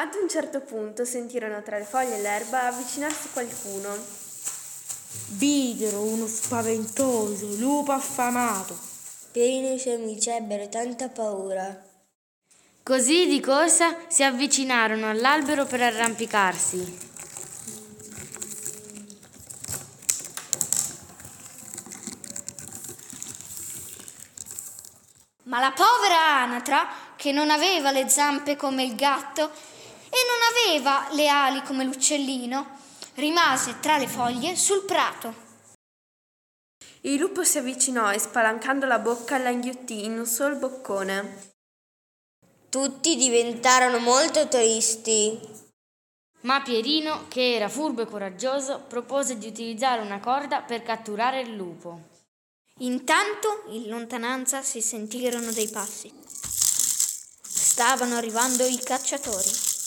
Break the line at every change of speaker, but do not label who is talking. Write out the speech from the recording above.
Ad un certo punto sentirono tra le foglie e l'erba avvicinarsi qualcuno.
Videro uno spaventoso lupo affamato.
Pierino e i suoi amici ebbero tanta paura.
Così di corsa si avvicinarono all'albero per arrampicarsi.
Ma la povera anatra, che non aveva le zampe come il gatto e non aveva le ali come l'uccellino, rimase tra le foglie sul prato.
Il lupo si avvicinò e spalancando la bocca la inghiottì in un sol boccone.
Tutti diventarono molto tristi.
Ma Pierino, che era furbo e coraggioso, propose di utilizzare una corda per catturare il lupo.
Intanto in lontananza si sentirono dei passi. Stavano arrivando i cacciatori.